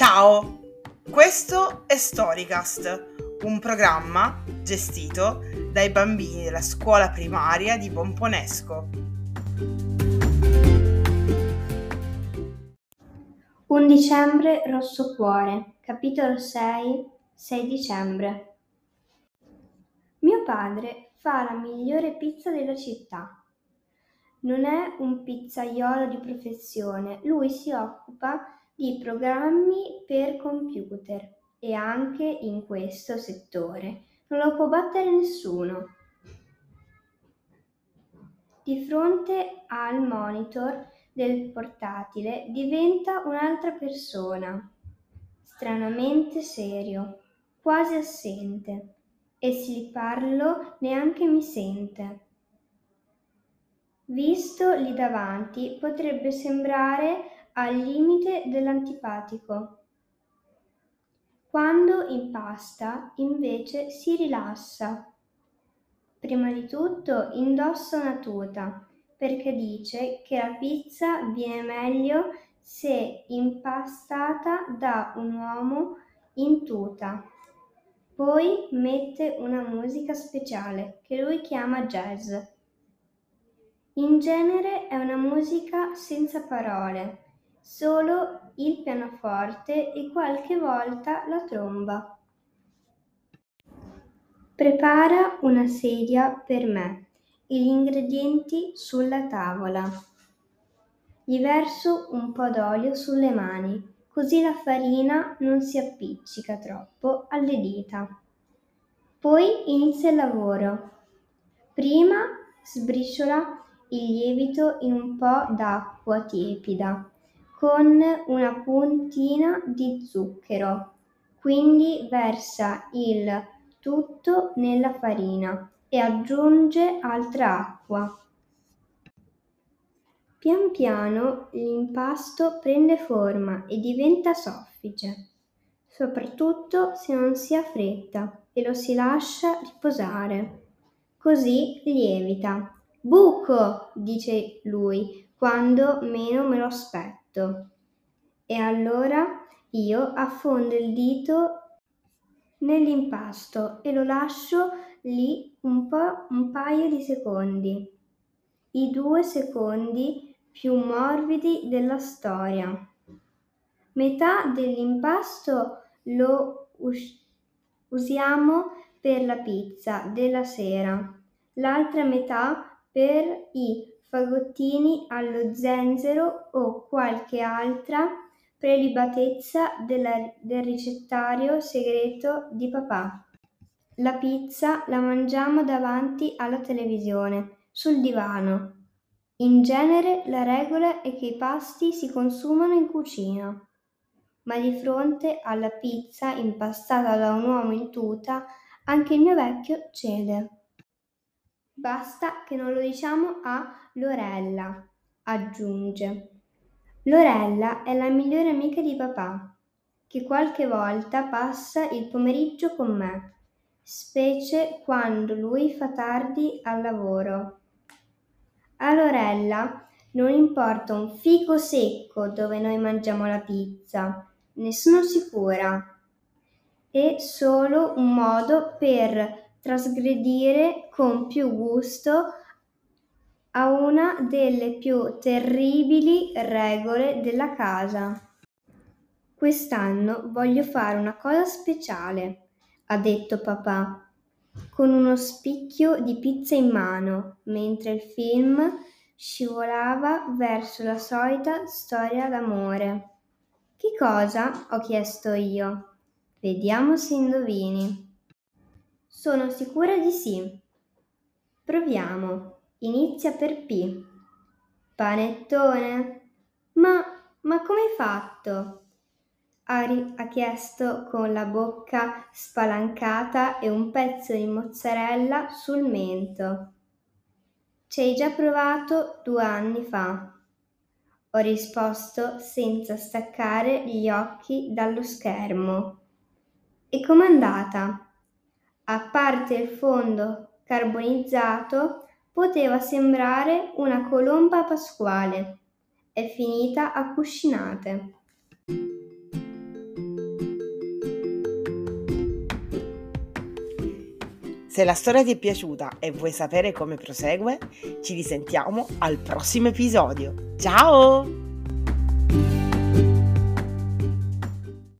Ciao, questo è Storycast, un programma gestito dai bambini della scuola primaria di Pomponesco. 1 dicembre Rosso Cuore, capitolo 6, 6 dicembre. Mio padre fa la migliore pizza della città. Non è un pizzaiolo di professione, lui si occupa di programmi per computer e anche in questo settore non lo può battere nessuno. Di fronte al monitor del portatile diventa un'altra persona, stranamente serio, quasi assente, e se gli parlo neanche mi sente. Visto lì davanti potrebbe sembrare al limite dell'antipatico. Quando impasta, invece, si rilassa. Prima di tutto indossa una tuta, perché dice che la pizza viene meglio se impastata da un uomo in tuta. Poi mette una musica speciale che lui chiama jazz. In genere è una musica senza parole, solo il pianoforte e qualche volta la tromba. Prepara una sedia per me e gli ingredienti sulla tavola. Gli verso un po' d'olio sulle mani, così la farina non si appiccica troppo alle dita. Poi inizia il lavoro. Prima sbriciola il lievito in un po' d'acqua tiepida con una puntina di zucchero. Quindi versa il tutto nella farina e aggiunge altra acqua. Pian piano l'impasto prende forma e diventa soffice, soprattutto se non si ha fretta e lo si lascia riposare. Così lievita. Buco, dice lui, quando meno me lo aspetto dito e allora io affondo il dito nell'impasto e lo lascio lì un, po', un paio di secondi, i due secondi più morbidi della storia. Metà dell'impasto lo us- usiamo per la pizza della sera, l'altra metà per i fagottini allo zenzero o qualche altra prelibatezza della, del ricettario segreto di papà. La pizza la mangiamo davanti alla televisione, sul divano. In genere la regola è che i pasti si consumano in cucina, ma di fronte alla pizza impastata da un uomo in tuta, anche il mio vecchio cede. Basta che non lo diciamo a Lorella, aggiunge. Lorella è la migliore amica di papà, che qualche volta passa il pomeriggio con me, specie quando lui fa tardi al lavoro. A Lorella non importa un fico secco dove noi mangiamo la pizza, ne sono sicura. È solo un modo per trasgredire con più gusto a una delle più terribili regole della casa. Quest'anno voglio fare una cosa speciale, ha detto papà, con uno spicchio di pizza in mano, mentre il film scivolava verso la solita storia d'amore. Che cosa? ho chiesto io. Vediamo se indovini. Sono sicura di sì. Proviamo. Inizia per P. Panettone? Ma, ma come hai fatto? Ari ha chiesto con la bocca spalancata e un pezzo di mozzarella sul mento. Ci hai già provato due anni fa. Ho risposto senza staccare gli occhi dallo schermo. E com'è andata? a parte il fondo carbonizzato, poteva sembrare una colomba pasquale. È finita a cuscinate. Se la storia ti è piaciuta e vuoi sapere come prosegue, ci risentiamo al prossimo episodio. Ciao!